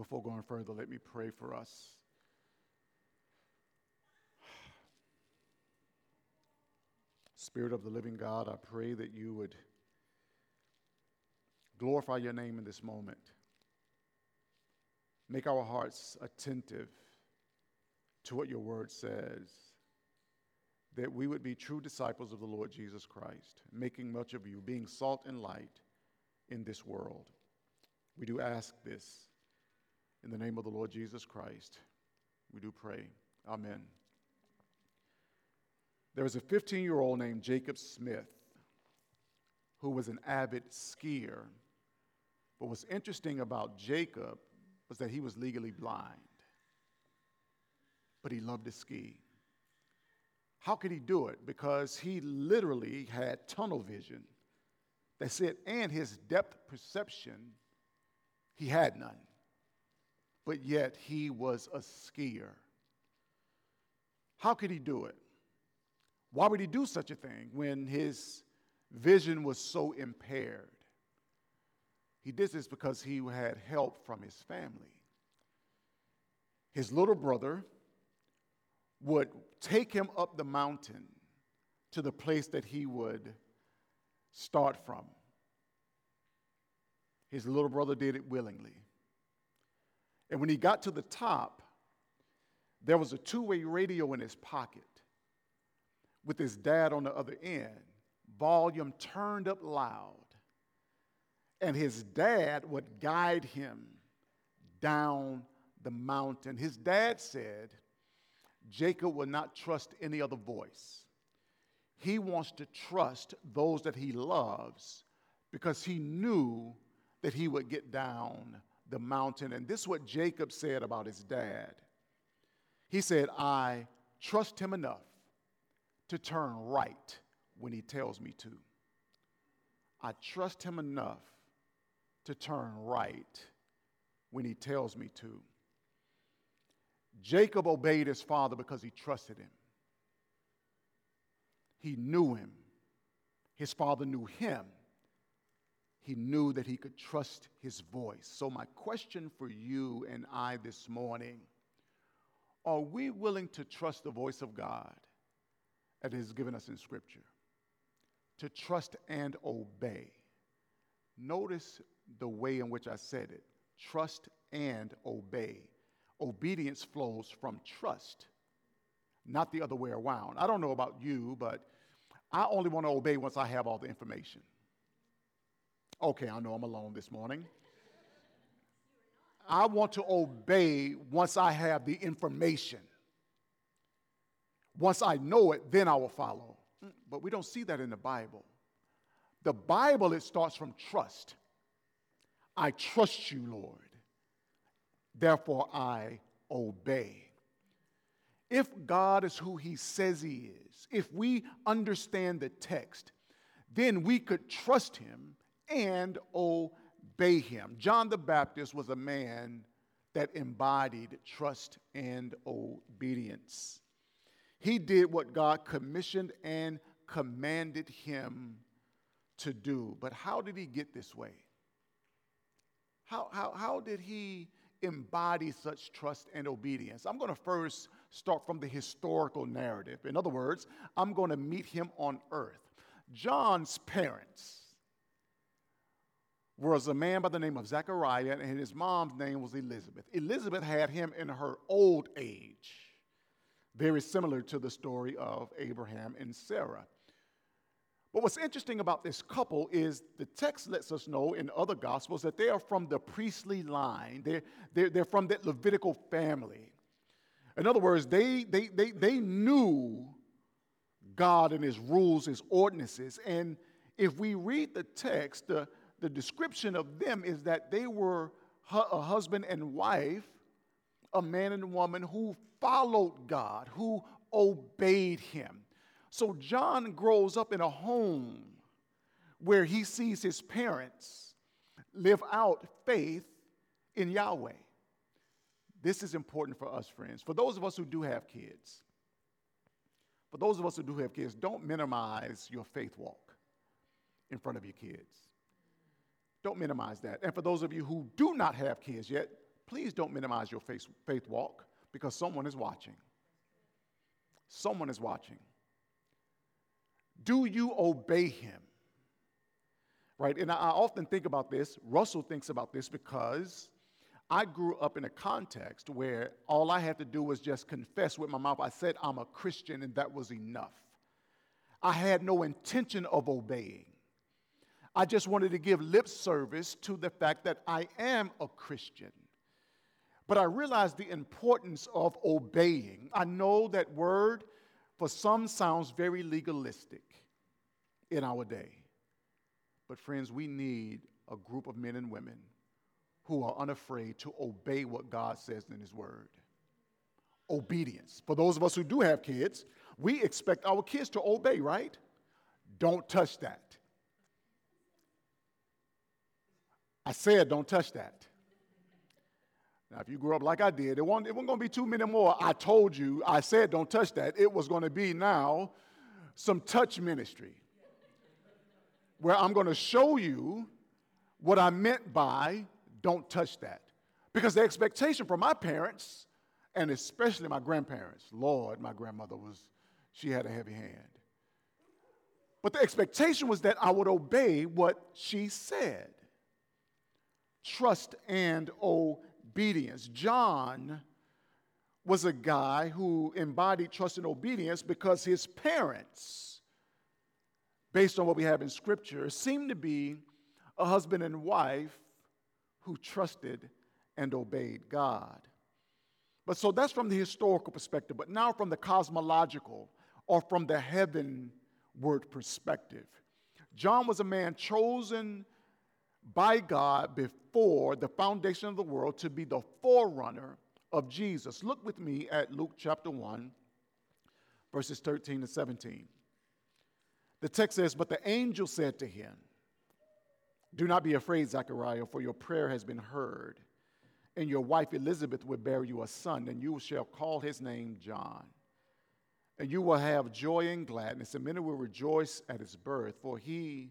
Before going further, let me pray for us. Spirit of the living God, I pray that you would glorify your name in this moment. Make our hearts attentive to what your word says, that we would be true disciples of the Lord Jesus Christ, making much of you, being salt and light in this world. We do ask this in the name of the Lord Jesus Christ. We do pray. Amen. There was a 15 year old named Jacob Smith who was an avid skier. But what's interesting about Jacob was that he was legally blind, but he loved to ski. How could he do it? Because he literally had tunnel vision. That's it. And his depth perception, he had none. But yet he was a skier. How could he do it? Why would he do such a thing when his vision was so impaired? He did this because he had help from his family. His little brother would take him up the mountain to the place that he would start from. His little brother did it willingly. And when he got to the top, there was a two way radio in his pocket with his dad on the other end, volume turned up loud. And his dad would guide him down the mountain. His dad said, Jacob will not trust any other voice. He wants to trust those that he loves because he knew that he would get down the mountain. And this is what Jacob said about his dad. He said, I trust him enough to turn right when he tells me to. I trust him enough to turn right when he tells me to. Jacob obeyed his father because he trusted him. He knew him. His father knew him. He knew that he could trust his voice. So, my question for you and I this morning are we willing to trust the voice of God that is given us in Scripture, to trust and obey. Notice the way in which I said it trust and obey. Obedience flows from trust, not the other way around. I don't know about you, but I only want to obey once I have all the information. Okay, I know I'm alone this morning. I want to obey once I have the information. Once I know it, then I will follow. Mm, but we don't see that in the Bible. The Bible, it starts from trust. I trust you, Lord. Therefore, I obey. If God is who he says he is, if we understand the text, then we could trust him and obey him. John the Baptist was a man that embodied trust and obedience. He did what God commissioned and commanded him to do. But how did he get this way? How, how, how did he embody such trust and obedience? I'm going to first start from the historical narrative. In other words, I'm going to meet him on earth. John's parents was a man by the name of Zechariah, and his mom's name was Elizabeth. Elizabeth had him in her old age very similar to the story of Abraham and Sarah. But what's interesting about this couple is the text lets us know in other gospels that they are from the priestly line, they're, they're, they're from that Levitical family. In other words, they, they, they, they knew God and his rules, his ordinances. And if we read the text, the description of them is that they were a husband and wife, a man and woman who followed God, who obeyed him. So John grows up in a home where he sees his parents live out faith in Yahweh. This is important for us, friends. For those of us who do have kids, for those of us who do have kids, don't minimize your faith walk in front of your kids. Don't minimize that. And for those of you who do not have kids yet, please don't minimize your faith, faith walk because someone is watching. Someone is watching. Do you obey him? Right? And I often think about this. Russell thinks about this because I grew up in a context where all I had to do was just confess with my mouth. I said, I'm a Christian, and that was enough. I had no intention of obeying. I just wanted to give lip service to the fact that I am a Christian. But I realized the importance of obeying. I know that word for some sounds very legalistic in our day. But, friends, we need a group of men and women who are unafraid to obey what God says in His Word. Obedience. For those of us who do have kids, we expect our kids to obey, right? Don't touch that. I said, don't touch that. Now, if you grew up like I did, it wasn't, it wasn't going to be too many more. I told you, I said, don't touch that. It was going to be now some touch ministry where I'm going to show you what I meant by don't touch that. Because the expectation from my parents, and especially my grandparents, Lord, my grandmother was, she had a heavy hand. But the expectation was that I would obey what she said trust and obedience. John was a guy who embodied trust and obedience because his parents, based on what we have in Scripture, seemed to be a husband and wife who trusted and obeyed God. But so that's from the historical perspective. But now from the cosmological or from the heavenward perspective. John was a man chosen by God before the foundation of the world to be the forerunner of Jesus. Look with me at Luke chapter 1, verses 13 to 17. The text says, But the angel said to him, Do not be afraid, Zechariah, for your prayer has been heard, and your wife Elizabeth will bear you a son, and you shall call his name John. And you will have joy and gladness, and many will rejoice at his birth, for he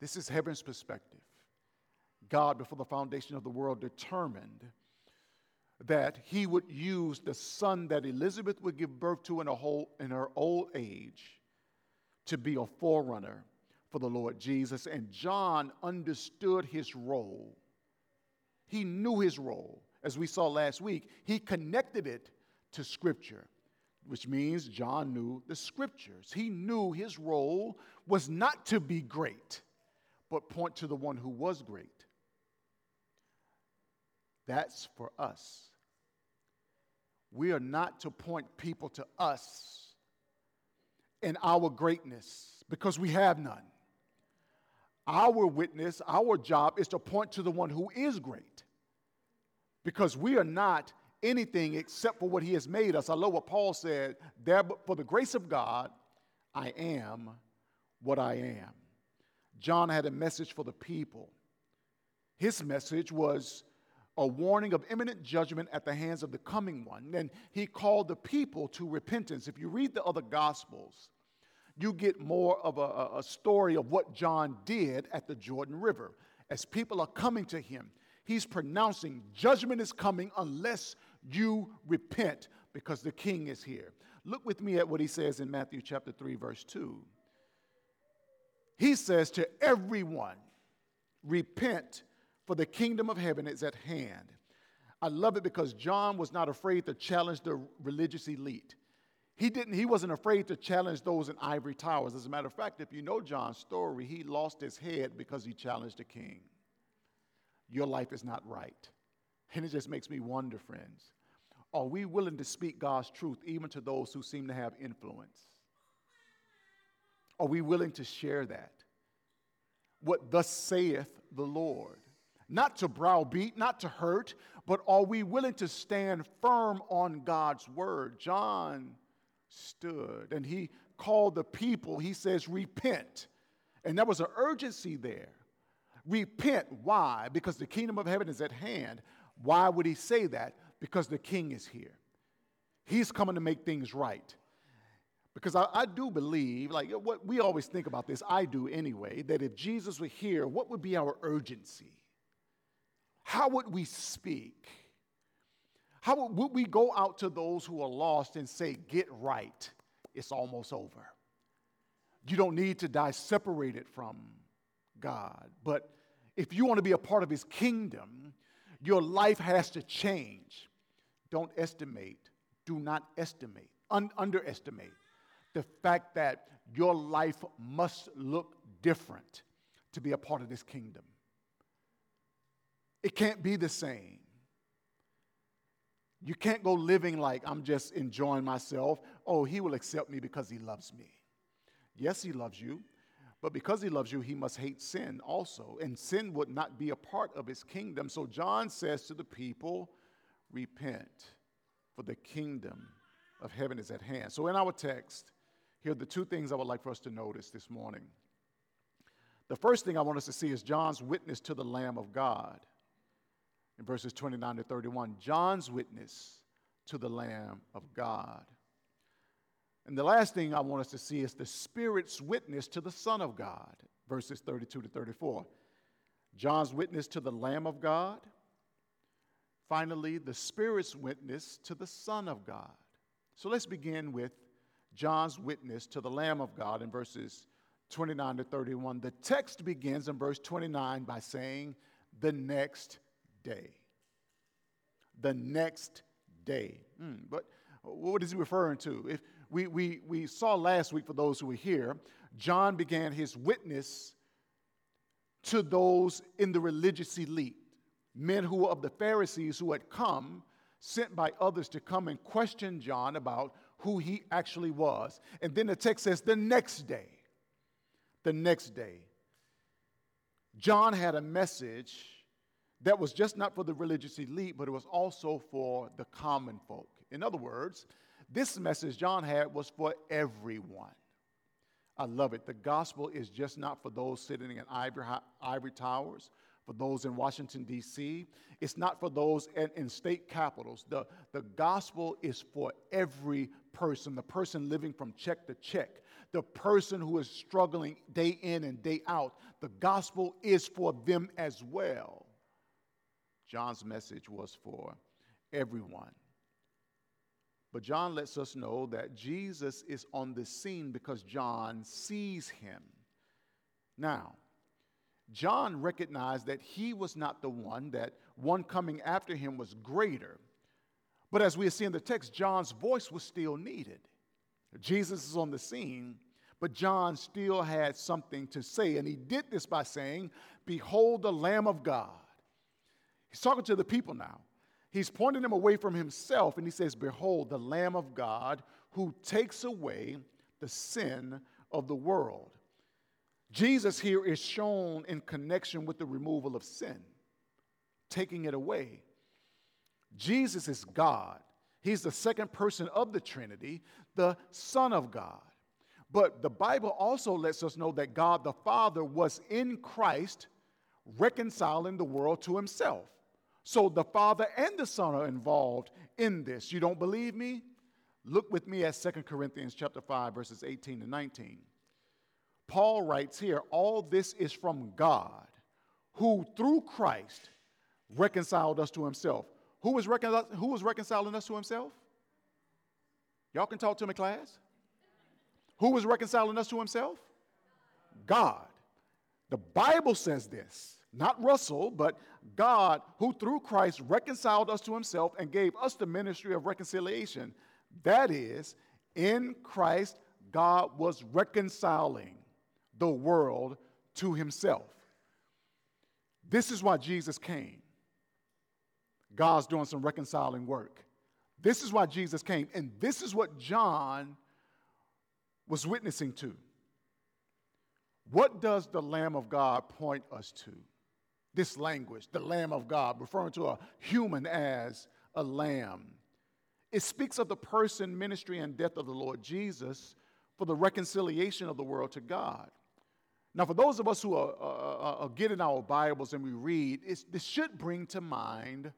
This is heaven's perspective. God, before the foundation of the world, determined that he would use the son that Elizabeth would give birth to in, whole, in her old age to be a forerunner for the Lord Jesus. And John understood his role. He knew his role. As we saw last week, he connected it to Scripture, which means John knew the Scriptures. He knew his role was not to be great but point to the one who was great. That's for us. We are not to point people to us and our greatness because we have none. Our witness, our job is to point to the one who is great because we are not anything except for what he has made us. I love what Paul said there, for the grace of God, I am what I am. John had a message for the people. His message was a warning of imminent judgment at the hands of the coming one. And he called the people to repentance. If you read the other gospels, you get more of a, a, story of what John did at the Jordan River. As people are coming to him, he's pronouncing judgment is coming unless you repent because the king is here. Look with me at what he says in Matthew chapter 3, verse 2 he says to everyone, repent, for the kingdom of heaven is at hand. I love it because John was not afraid to challenge the religious elite. He didn't, he wasn't afraid to challenge those in ivory towers. As a matter of fact, if you know John's story, he lost his head because he challenged a king. Your life is not right. And it just makes me wonder, friends, are we willing to speak God's truth even to those who seem to have influence? Are we willing to share that? What thus saith the Lord? not to browbeat, not to hurt, but are we willing to stand firm on God's word? John stood and he called the people, he says, repent. And there was an urgency there. Repent. Why? Because the kingdom of heaven is at hand. Why would he say that? Because the king is here. He's coming to make things right. Because I, I, do believe, like what we always think about this, I do anyway, that if Jesus were here, what would be our urgency? How would we speak? How would, would we go out to those who are lost and say, Get right? It's almost over. You don't need to die separated from God. But if you want to be a part of His kingdom, your life has to change. Don't estimate, do not estimate, un- underestimate the fact that your life must look different to be a part of this kingdom. It can't be the same. You can't go living like I'm just enjoying myself. Oh, he will accept me because he loves me. Yes, he loves you, but because he loves you, he must hate sin also. And sin would not be a part of his kingdom. So John says to the people, Repent, for the kingdom of heaven is at hand. So in our text, here are the two things I would like for us to notice this morning. The first thing I want us to see is John's witness to the Lamb of God in verses 29 to 31. John's witness to the Lamb of God. And the last thing I want us to see is the Spirit's witness to the Son of God, verses 32 to 34. John's witness to the Lamb of God. Finally, the Spirit's witness to the Son of God. So let's begin with John's witness to the Lamb of God in verses 29 to 31. The text begins in verse 29 by saying, the next day. The next day. Mm, but what is he referring to? If we, we, we saw last week, for those who were here, John began his witness to those in the religious elite, men who were of the Pharisees who had come, sent by others to come and question John about who he actually was. And then the text says, the next day, the next day, John had a message that was just not for the religious elite, but it was also for the common folk. In other words, this message John had was for everyone. I love it. The gospel is just not for those sitting in ivory, ivory towers, for those in Washington, D.C. It's not for those in, in, state capitals. The, the gospel is for every person, the person living from check to check, the person who is struggling day in and day out. The gospel is for them as well. John's message was for everyone. But John lets us know that Jesus is on the scene because John sees him. Now, John recognized that he was not the one, that one coming after him was greater. But as we see in the text, John's voice was still needed. Jesus is on the scene, but John still had something to say. And he did this by saying, Behold the Lamb of God. He's talking to the people now. He's pointing them away from himself, and he says, Behold the Lamb of God who takes away the sin of the world. Jesus here is shown in connection with the removal of sin, taking it away. Jesus is God. He's the second person of the Trinity, the Son of God. But the Bible also lets us know that God the Father was in Christ reconciling the world to himself. So the Father and the Son are involved in this. You don't believe me? Look with me at 2 Corinthians chapter 5 verses 18 to 19. Paul writes here, all this is from God, who through Christ reconciled us to himself. Who was, who was reconciling us to himself? Y'all can talk to me, class. Who was reconciling us to himself? God. The Bible says this, not Russell, but God, who through Christ reconciled us to himself and gave us the ministry of reconciliation. That is, in Christ, God was reconciling the world to himself. This is why Jesus came. God's doing some reconciling work. This is why Jesus came. And this is what John was witnessing to. What does the Lamb of God point us to? this language, the Lamb of God, referring to a human as a lamb. It speaks of the person, ministry, and death of the Lord Jesus for the reconciliation of the world to God. Now, for those of us who are, are getting our Bibles and we read, this should bring to mind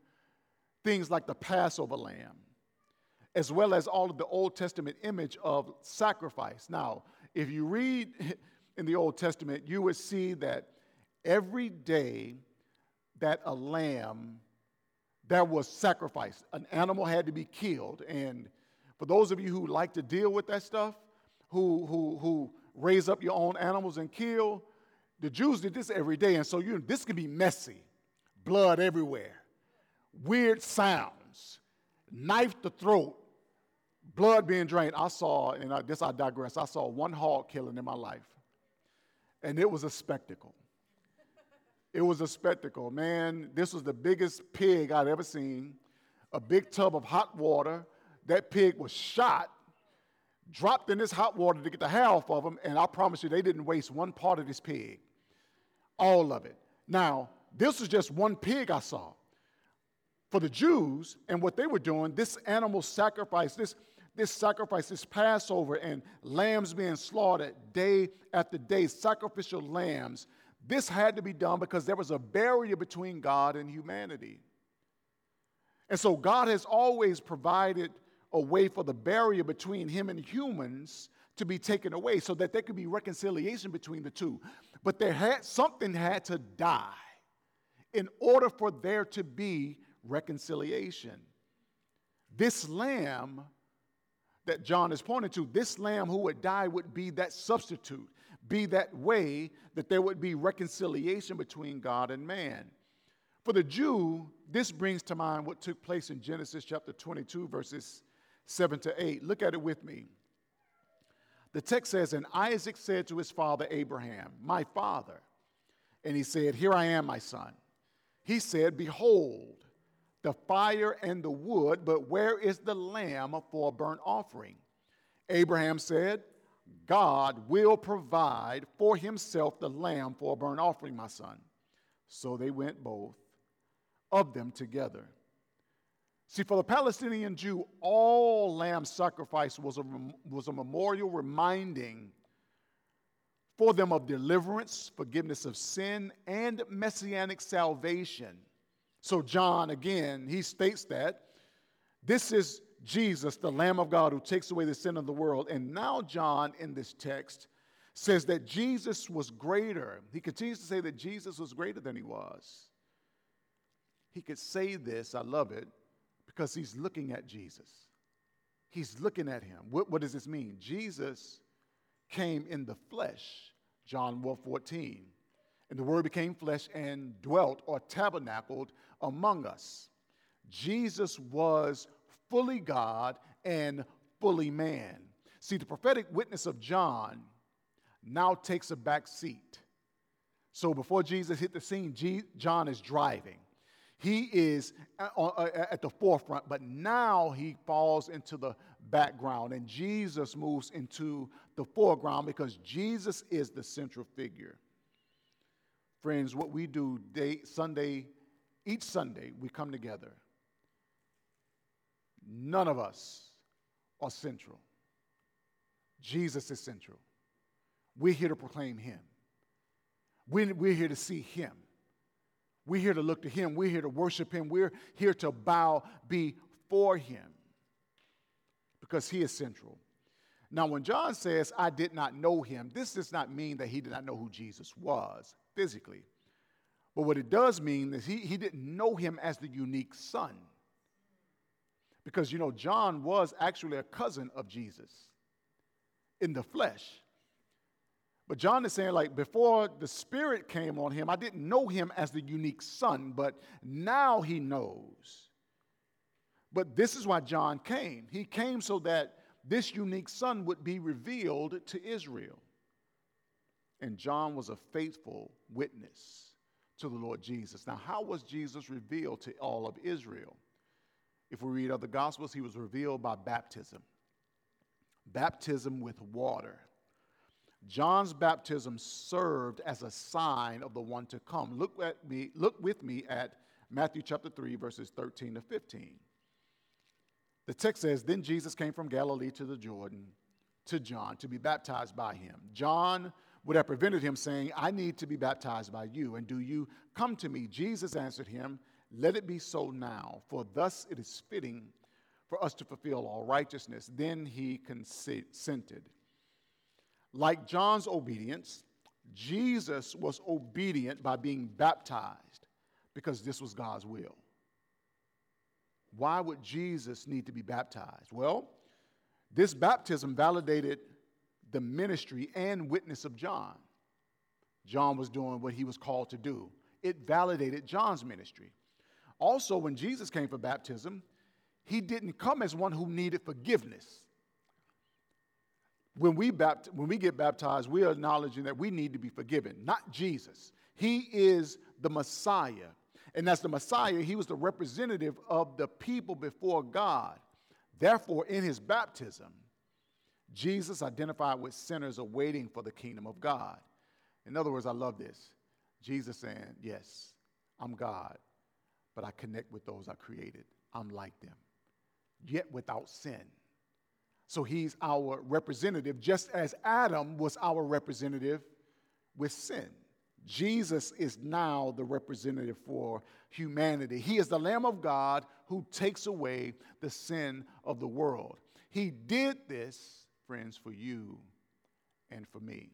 things like the Passover lamb, as well as all of the Old Testament image of sacrifice. Now, if you read in the Old Testament, you would see that every day that a lamb that was sacrificed, an animal had to be killed. And for those of you who like to deal with that stuff, who, who, who raise up your own animals and kill, the Jews did this every day. And so you, this can be messy, blood everywhere, weird sounds, knife to throat, blood being drained. I saw, and I, this I digress, I saw one hog killing in my life. And it was a spectacle. It was a spectacle. Man, this was the biggest pig I'd ever seen. A big tub of hot water. That pig was shot, dropped in this hot water to get the hair off of him, and I promise you, they didn't waste one part of this pig. All of it. Now, this was just one pig I saw. For the Jews and what they were doing, this animal sacrifice, this, this sacrifice, this Passover, and lambs being slaughtered day after day, sacrificial lambs this had to be done because there was a barrier between God and humanity. And so God has always provided a way for the barrier between him and humans to be taken away so that there could be reconciliation between the two. But there had something had to die in order for there to be reconciliation. This lamb that John is pointing to, this lamb who would die would be that substitute be that way that there would be reconciliation between God and man. For the Jew, this brings to mind what took place in Genesis chapter 22, verses 7 to 8. Look at it with me. The text says, And Isaac said to his father Abraham, My father. And he said, Here I am, my son. He said, Behold, the fire and the wood, but where is the lamb for a burnt offering? Abraham said, God will provide for himself the lamb for a burnt offering, my son. So they went both of them together. See, for the Palestinian Jew, all lamb sacrifice was a, was a memorial reminding for them of deliverance, forgiveness of sin, and messianic salvation. So, John, again, he states that this is Jesus, the Lamb of God who takes away the sin of the world. And now, John, in this text, says that Jesus was greater. He continues to say that Jesus was greater than he was. He could say this, I love it, because he's looking at Jesus. He's looking at him. What, what does this mean? Jesus came in the flesh, John 1 14. And the word became flesh and dwelt or tabernacled among us. Jesus was fully God and fully man. See, the prophetic witness of John now takes a back seat. So before Jesus hit the scene, John is driving. He is uh, uh, uh, at the forefront, but now he falls into the background and Jesus moves into the foreground because Jesus is the central figure. Friends, what we do day, Sunday, each Sunday, we come together None of us are central. Jesus is central. We're here to proclaim Him. We're here to see Him. We're here to look to Him. We're here to worship Him. We're here to bow before Him because He is central. Now, when John says, I did not know Him, this does not mean that he did not know who Jesus was physically. But what it does mean is he, he didn't know Him as the unique Son. Because, you know, John was actually a cousin of Jesus in the flesh. But John is saying, like, before the Spirit came on him, I didn't know him as the unique son, but now he knows. But this is why John came. He came so that this unique son would be revealed to Israel. And John was a faithful witness to the Lord Jesus. Now, how was Jesus revealed to all of Israel? If we read other Gospels, he was revealed by baptism. Baptism with water. John's baptism served as a sign of the one to come. Look at me, look with me at Matthew chapter 3, verses 13 to 15. The text says, Then Jesus came from Galilee to the Jordan to John to be baptized by him. John would have prevented him, saying, I need to be baptized by you, and do you come to me? Jesus answered him, Let it be so now, for thus it is fitting for us to fulfill all righteousness. Then he consented. Like John's obedience, Jesus was obedient by being baptized because this was God's will. Why would Jesus need to be baptized? Well, this baptism validated the ministry and witness of John. John was doing what he was called to do, it validated John's ministry. Also, when Jesus came for baptism, he didn't come as one who needed forgiveness. When we, bapt- when we get baptized, we are acknowledging that we need to be forgiven, not Jesus. He is the Messiah. And as the Messiah, he was the representative of the people before God. Therefore, in his baptism, Jesus identified with sinners awaiting for the kingdom of God. In other words, I love this. Jesus saying, Yes, I'm God, but I connect with those I created. I'm like them, yet without sin. So he's our representative, just as Adam was our representative with sin. Jesus is now the representative for humanity. He is the Lamb of God who takes away the sin of the world. He did this, friends, for you and for me.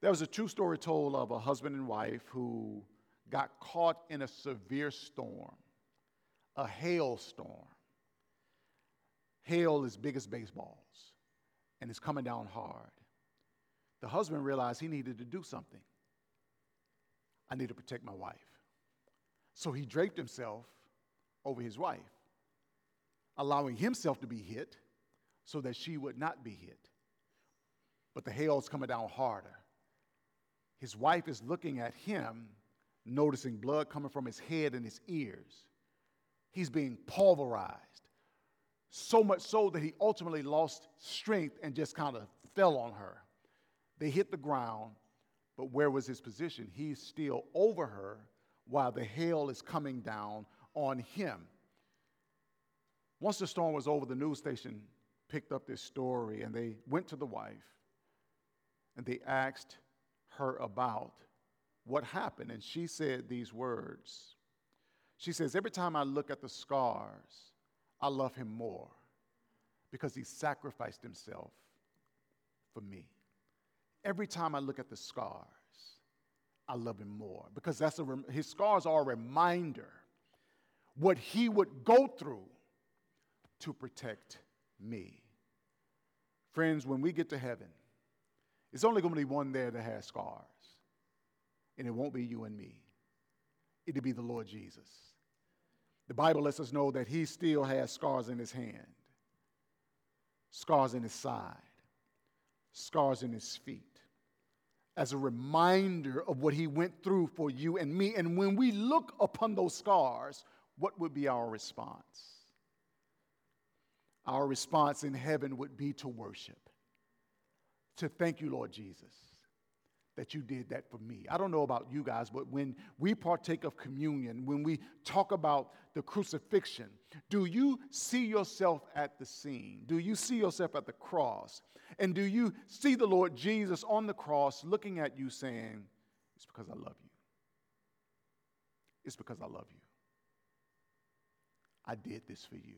There was a true story told of a husband and wife who got caught in a severe storm, a hailstorm. Hail is big as baseballs, and it's coming down hard. The husband realized he needed to do something. I need to protect my wife. So he draped himself over his wife, allowing himself to be hit so that she would not be hit. But the hail's coming down harder. His wife is looking at him, noticing blood coming from his head and his ears. He's being pulverized, so much so that he ultimately lost strength and just kind of fell on her. They hit the ground, but where was his position? He's still over her while the hail is coming down on him. Once the storm was over, the news station picked up this story and they went to the wife and they asked her about what happened. And she said these words She says, Every time I look at the scars, I love him more because he sacrificed himself for me. Every time I look at the scars, I love him more because that's a, his scars are a reminder what he would go through to protect me. Friends, when we get to heaven, it's only going to be one there that has scars, and it won't be you and me. It'll be the Lord Jesus. The Bible lets us know that he still has scars in his hand, scars in his side, scars in his feet as a reminder of what he went through for you and me. And when we look upon those scars, what would be our response? Our response in heaven would be to worship, to thank you, Lord Jesus, that you did that for me. I don't know about you guys, but when we partake of communion, when we talk about the crucifixion, do you see yourself at the scene? Do you see yourself at the cross? And do you see the Lord Jesus on the cross looking at you saying, It's because I love you? It's because I love you. I did this for you.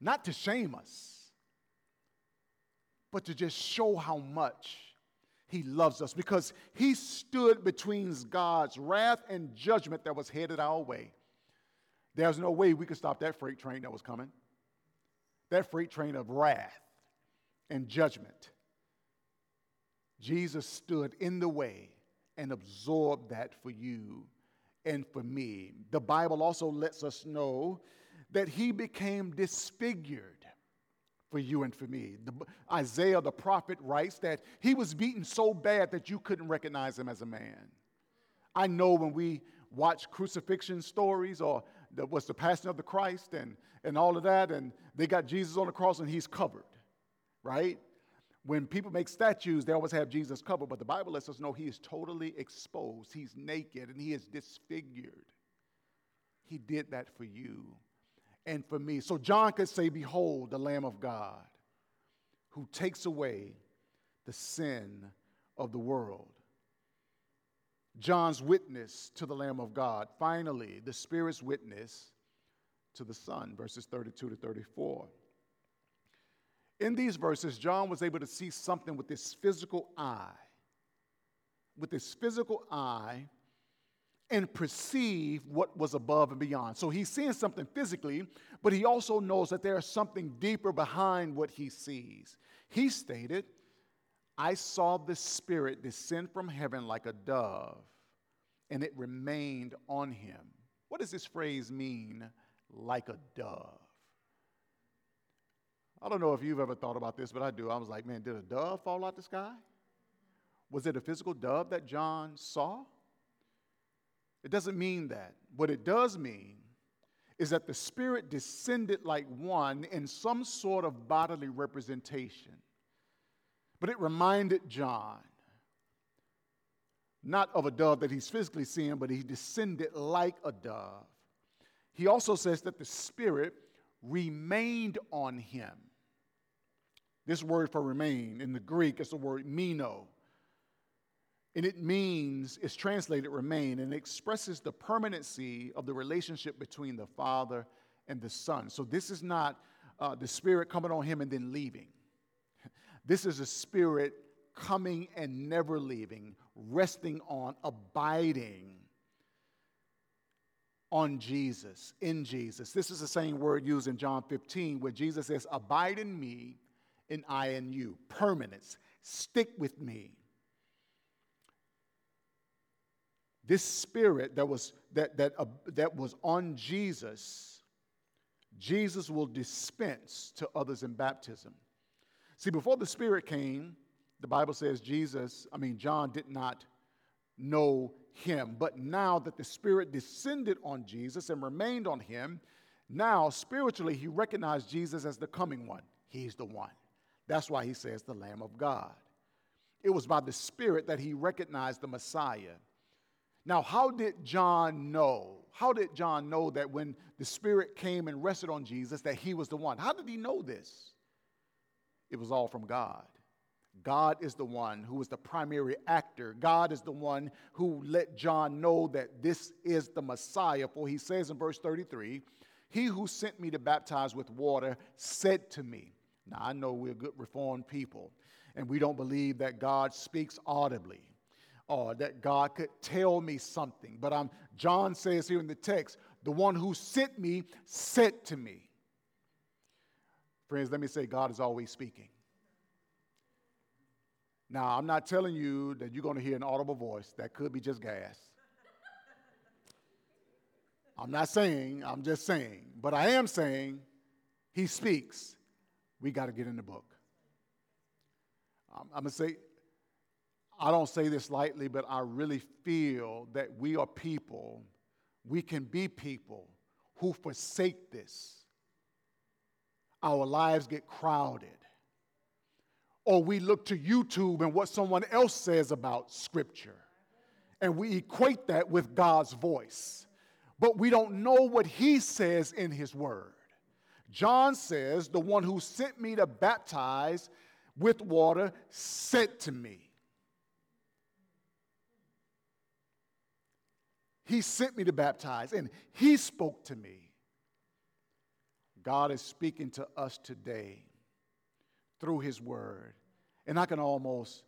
Not to shame us, but to just show how much he loves us because he stood between God's wrath and judgment that was headed our way. There's no way we could stop that freight train that was coming. That freight train of wrath and judgment. Jesus stood in the way and absorbed that for you and for me. The Bible also lets us know that he became disfigured for you and for me. The, Isaiah the prophet writes that he was beaten so bad that you couldn't recognize him as a man. I know when we watch crucifixion stories or the, what's the passion of the Christ and, and all of that, and they got Jesus on the cross and he's covered, right? When people make statues, they always have Jesus covered, but the Bible lets us know he is totally exposed. He's naked and he is disfigured. He did that for you and for me. So John could say, Behold, the Lamb of God who takes away the sin of the world. John's witness to the Lamb of God. Finally, the Spirit's witness to the Son, verses 32 to 34. In these verses, John was able to see something with his physical eye, with his physical eye, and perceive what was above and beyond. So he's seeing something physically, but he also knows that there is something deeper behind what he sees. He stated, I saw the Spirit descend from heaven like a dove, and it remained on him. What does this phrase mean, like a dove? I don't know if you've ever thought about this, but I do. I was like, man, did a dove fall out the sky? Was it a physical dove that John saw? It doesn't mean that. What it does mean is that the Spirit descended like one in some sort of bodily representation. But it reminded John not of a dove that he's physically seeing, but he descended like a dove. He also says that the Spirit remained on him. This word for remain in the Greek is the word meno. And it means, it's translated remain, and expresses the permanency of the relationship between the Father and the Son. So this is not uh, the Spirit coming on him and then leaving. This is a Spirit coming and never leaving, resting on, abiding on Jesus, in Jesus. This is the same word used in John 15 where Jesus says, Abide in me and I in you. Permanence. Stick with me. This spirit that was, that, that, uh, that was on Jesus, Jesus will dispense to others in baptism. See, before the Spirit came, the Bible says Jesus, I mean, John did not know him. But now that the Spirit descended on Jesus and remained on him, now spiritually he recognized Jesus as the coming one. He's the one. That's why he says the Lamb of God. It was by the Spirit that he recognized the Messiah. Now, how did John know? How did John know that when the Spirit came and rested on Jesus, that he was the one? How did he know this? It was all from God. God is the one who is the primary actor. God is the one who let John know that this is the Messiah. For he says in verse 33 He who sent me to baptize with water said to me, Now I know we're good reformed people, and we don't believe that God speaks audibly or that God could tell me something. But I'm, John says here in the text, the one who sent me said to me. Friends, let me say, God is always speaking. Now, I'm not telling you that you're going to hear an audible voice. That could be just gas. I'm not saying, I'm just saying. But I am saying, He speaks. We got to get in the book. Um, I'm, I'm going to say, I don't say this lightly, but I really feel that we are people, we can be people who forsake this. Our lives get crowded or we look to YouTube and what someone else says about Scripture, and we equate that with God's voice. But we don't know what He says in His Word. John says, The one who sent me to baptize with water sent to me, He sent me to baptize, and He spoke to me. God is speaking to us today through His Word. And I can almost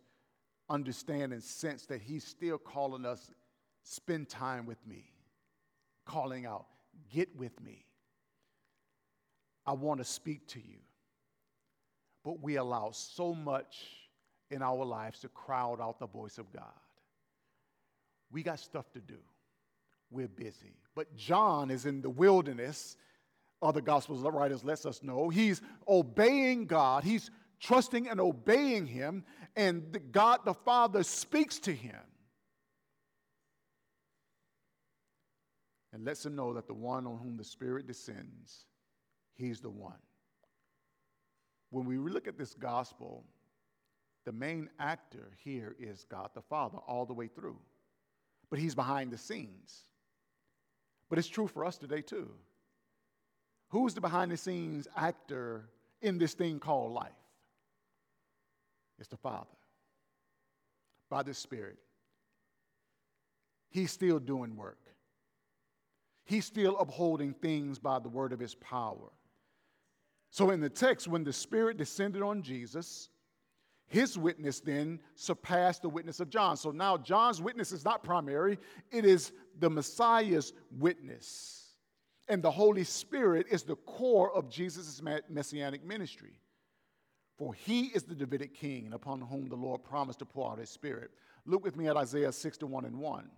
understand and sense that He's still calling us, spend time with me, calling out, get with me. I want to speak to you. But we allow so much in our lives to crowd out the voice of God. We got stuff to do. We're busy. But John is in the wilderness other gospels writers lets us know he's obeying god he's trusting and obeying Him, and God the Father speaks to him and lets him know that the one on whom the Spirit descends, He's the one. When we look at this gospel, the main actor here is God the Father all the way through. But he's behind the scenes. But it's true for us today, too. Who's the behind the scenes actor in this thing called life? It's the Father by the Spirit. He's still doing work, He's still upholding things by the word of His power. So, in the text, when the Spirit descended on Jesus, his witness then surpassed the witness of John. So now John's witness is not primary, it is the Messiah's witness. And the Holy Spirit is the core of Jesus' messianic ministry. For he is the Davidic king and upon whom the Lord promised to pour out his spirit. Look with me at Isaiah 61 and 1.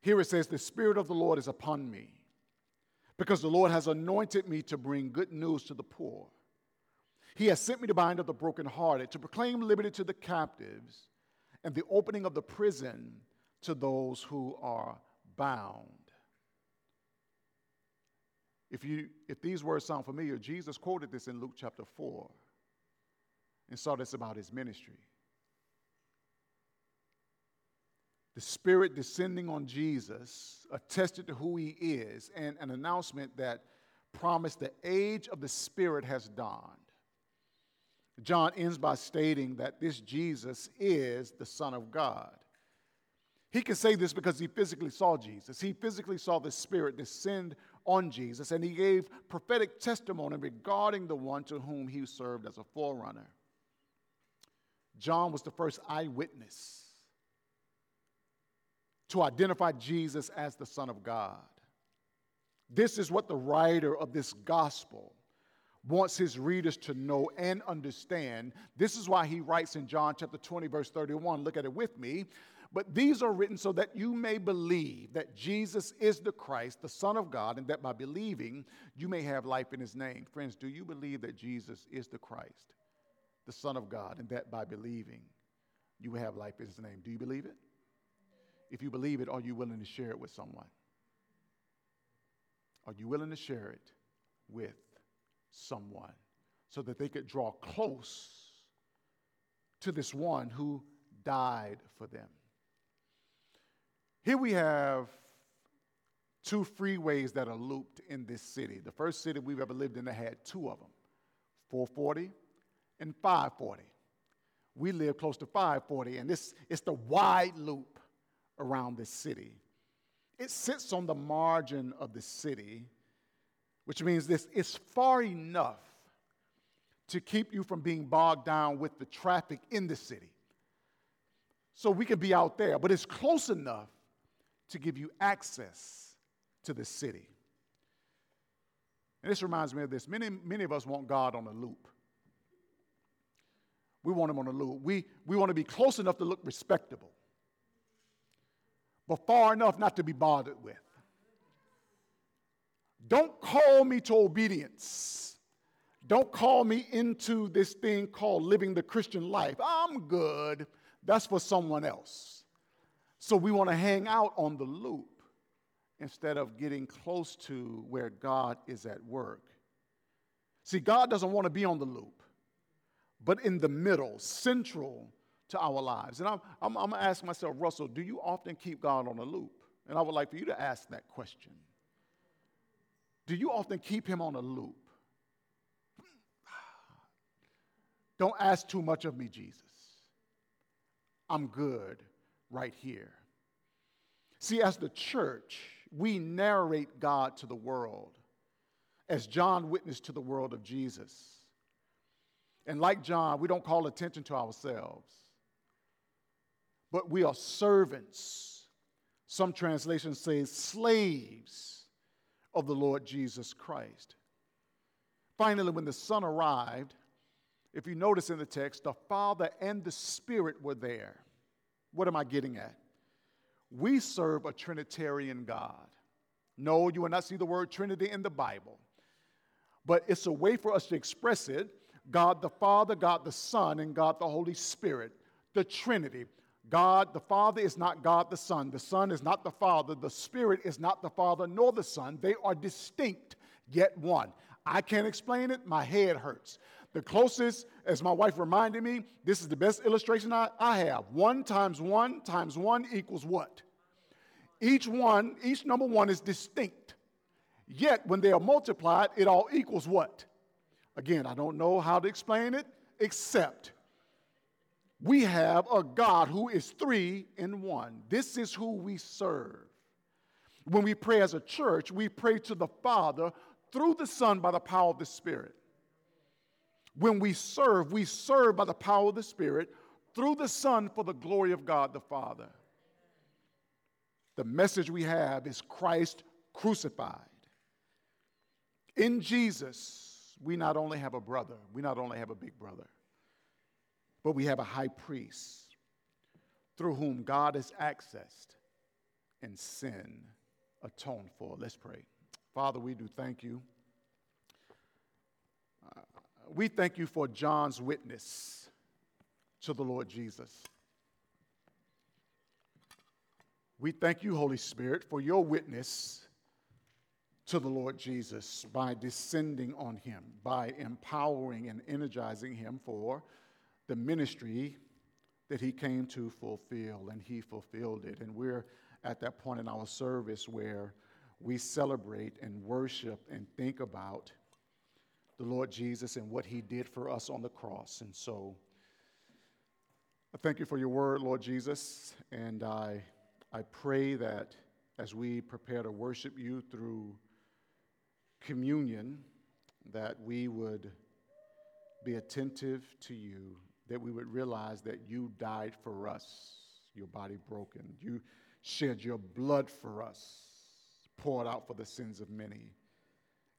Here it says, The Spirit of the Lord is upon me, because the Lord has anointed me to bring good news to the poor. He has sent me to bind up the brokenhearted, to proclaim liberty to the captives, and the opening of the prison to those who are bound. If, you, if these words sound familiar, Jesus quoted this in Luke chapter 4 and saw this about his ministry. The Spirit descending on Jesus attested to who he is and an announcement that promised the age of the Spirit has dawned. John ends by stating that this Jesus is the Son of God. He can say this because he physically saw Jesus. He physically saw the Spirit descend on Jesus, and he gave prophetic testimony regarding the one to whom he served as a forerunner. John was the first eyewitness to identify Jesus as the Son of God. This is what the writer of this gospel wants his readers to know and understand. This is why he writes in John chapter 20, verse 31. Look at it with me. But these are written so that you may believe that Jesus is the Christ, the Son of God, and that by believing you may have life in his name. Friends, do you believe that Jesus is the Christ? the Son of God, and that by believing you have life in His name. Do you believe it? If you believe it, are you willing to share it with someone? Are you willing to share it with someone so that they could draw close to this one who died for them? Here we have two freeways that are looped in this city. The first city we've ever lived in that had two of them 440 and 540. We live close to 540, and this is the wide loop around this city. It sits on the margin of the city, which means this it's far enough to keep you from being bogged down with the traffic in the city. So we can be out there, but it's close enough to give you access to the city. And this reminds me of this. Many, many of us want God on a loop. We want him on a loop. We, we want to be close enough to look respectable, but far enough not to be bothered with. Don't call me to obedience. Don't call me into this thing called living the Christian life. I'm good. That's for someone else. So we want to hang out on the loop instead of getting close to where God is at work. See, God doesn't want to be on the loop but in the middle, central to our lives. And I'm, I'm, I'm going to ask myself, Russell, do you often keep God on the loop? And I would like for you to ask that question. Do you often keep him on a loop? Don't ask too much of me, Jesus. I'm good right here. See, as the church, we narrate God to the world, as John witnessed to the world of Jesus. And like John, we don't call attention to ourselves, but we are servants. Some translations say slaves of the Lord Jesus Christ. Finally, when the Son arrived, if you notice in the text, the Father and the Spirit were there. What am I getting at? We serve a Trinitarian God. No, you will not see the word Trinity in the Bible, but it's a way for us to express it God the Father, God the Son, and God the Holy Spirit, the Trinity. God the Father is not God the Son. The Son is not the Father. The Spirit is not the Father nor the Son. They are distinct, yet one. I can't explain it. My head hurts. The closest, as my wife reminded me, this is the best illustration I, I have. One times one times one equals what? Each one, each number one is distinct. Yet when they are multiplied, it all equals what? Again, I don't know how to explain it, except we have a God who is three in one. This is who we serve. When we pray as a church, we pray to the Father through the Son by the power of the Spirit. When we serve, we serve by the power of the Spirit through the Son for the glory of God the Father. The message we have is Christ crucified. In Jesus, we not only have a brother, we not only have a big brother, but we have a high priest through whom God is accessed and sin atoned for. Let's pray. Father, we do thank you. Uh, we thank you for John's witness to the Lord Jesus. We thank you, Holy Spirit, for your witness to the Lord Jesus by descending on him, by empowering and energizing him for the ministry that he came to fulfill, and he fulfilled it. And we're at that point in our service where we celebrate and worship and think about the Lord Jesus and what he did for us on the cross. And so I thank you for your word, Lord Jesus, and I, I pray that as we prepare to worship you through communion, that we would be attentive to you, that we would realize that you died for us, your body broken. You shed your blood for us poured out for the sins of many.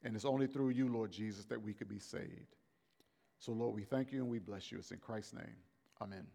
And it's only through you, Lord Jesus, that we could be saved. So, Lord, we thank you and we bless you. It's in Christ's name. Amen.